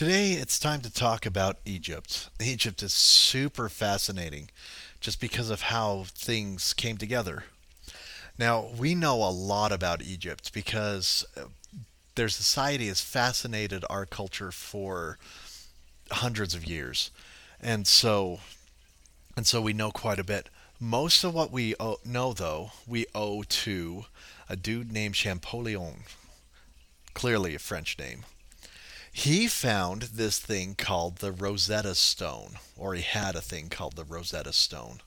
Today it's time to talk about Egypt. Egypt is super fascinating just because of how things came together. Now, we know a lot about Egypt because uh, their society has fascinated our culture for hundreds of years. And so and so we know quite a bit. Most of what we owe, know though, we owe to a dude named Champollion. Clearly a French name he found this thing called the Rosetta Stone, or he had a thing called the Rosetta Stone.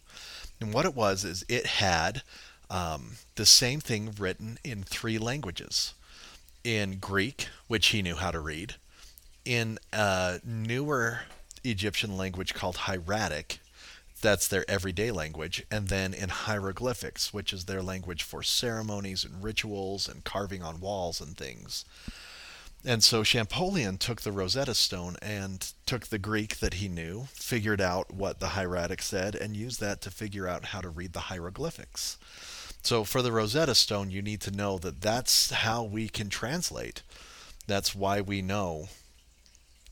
And what it was is it had um, the same thing written in three languages in Greek, which he knew how to read, in a newer Egyptian language called Hieratic, that's their everyday language, and then in hieroglyphics, which is their language for ceremonies and rituals and carving on walls and things. And so Champollion took the Rosetta Stone and took the Greek that he knew, figured out what the hieratic said, and used that to figure out how to read the hieroglyphics. So for the Rosetta Stone, you need to know that that's how we can translate. That's why we know.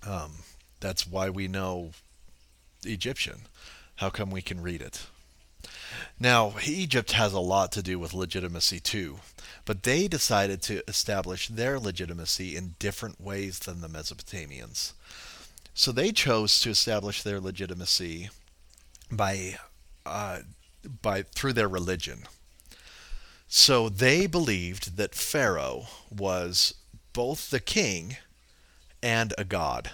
Um, that's why we know Egyptian. How come we can read it? Now, Egypt has a lot to do with legitimacy too, but they decided to establish their legitimacy in different ways than the Mesopotamians. So they chose to establish their legitimacy by uh, by through their religion. So they believed that Pharaoh was both the king and a god.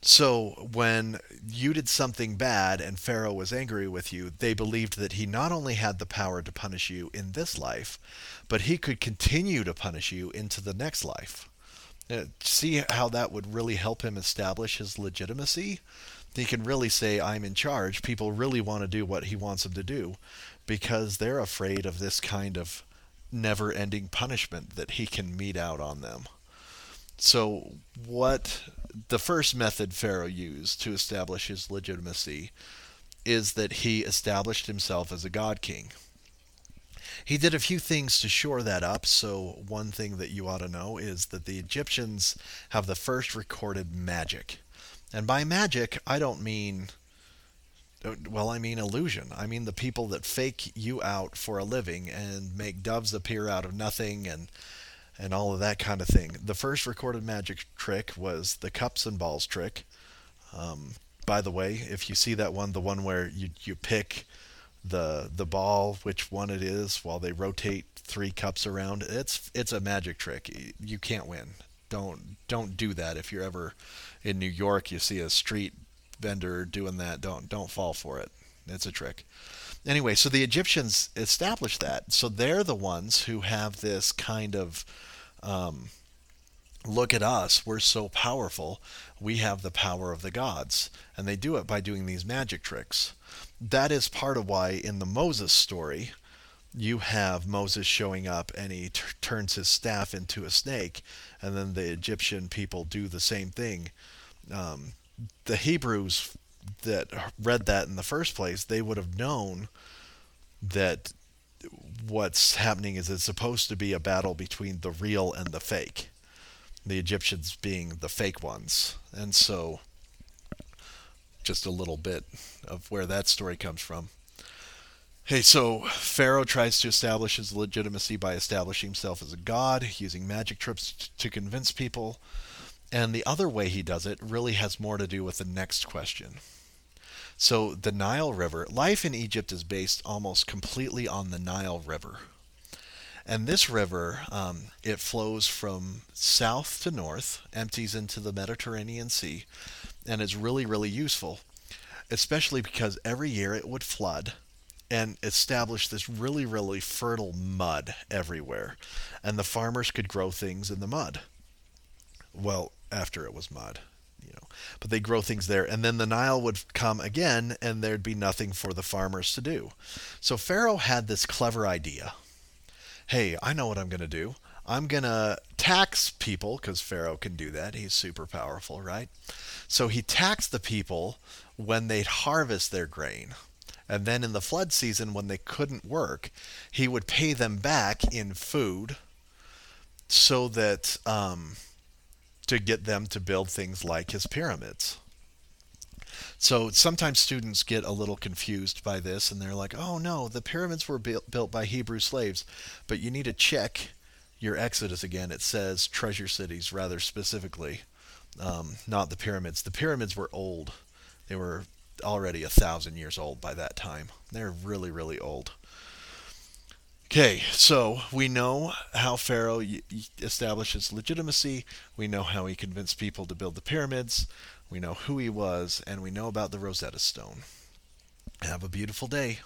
So when you did something bad and Pharaoh was angry with you, they believed that he not only had the power to punish you in this life, but he could continue to punish you into the next life. Uh, see how that would really help him establish his legitimacy? He can really say, I'm in charge. People really want to do what he wants them to do because they're afraid of this kind of never ending punishment that he can mete out on them. So, what the first method Pharaoh used to establish his legitimacy is that he established himself as a god king. He did a few things to shore that up. So, one thing that you ought to know is that the Egyptians have the first recorded magic. And by magic, I don't mean, uh, well, I mean illusion. I mean the people that fake you out for a living and make doves appear out of nothing and and all of that kind of thing. The first recorded magic trick was the cups and balls trick. Um, by the way, if you see that one, the one where you you pick the the ball, which one it is, while they rotate three cups around, it's it's a magic trick. You can't win. Don't don't do that. If you're ever in New York, you see a street vendor doing that. Don't don't fall for it. It's a trick anyway, so the Egyptians established that. So they're the ones who have this kind of um, look at us, we're so powerful, we have the power of the gods. And they do it by doing these magic tricks. That is part of why in the Moses story, you have Moses showing up and he t- turns his staff into a snake, and then the Egyptian people do the same thing. Um, the Hebrews that read that in the first place, they would have known that what's happening is it's supposed to be a battle between the real and the fake. The Egyptians being the fake ones. And so, just a little bit of where that story comes from. Hey, so Pharaoh tries to establish his legitimacy by establishing himself as a god, using magic tricks to convince people. And the other way he does it really has more to do with the next question. So the Nile River, life in Egypt is based almost completely on the Nile River. And this river, um, it flows from south to north, empties into the Mediterranean Sea, and is really, really useful, especially because every year it would flood and establish this really, really fertile mud everywhere. And the farmers could grow things in the mud. Well, after it was mud you know. But they grow things there and then the nile would come again and there'd be nothing for the farmers to do. So pharaoh had this clever idea. Hey i know what i'm going to do. I'm going to tax people because pharaoh can do that. He's super powerful right? So he taxed the people when they'd harvest their grain. And then in the flood season when they couldn't work he would pay them back in food so that um, to get them to build things like his pyramids. So sometimes students get a little confused by this and they're like, oh no, the pyramids were built by Hebrew slaves. But you need to check your Exodus again. It says treasure cities rather specifically, um, not the pyramids. The pyramids were old, they were already a thousand years old by that time. They're really, really old. Okay, so we know how Pharaoh establishes legitimacy. We know how he convinced people to build the pyramids. We know who he was, and we know about the Rosetta Stone. Have a beautiful day.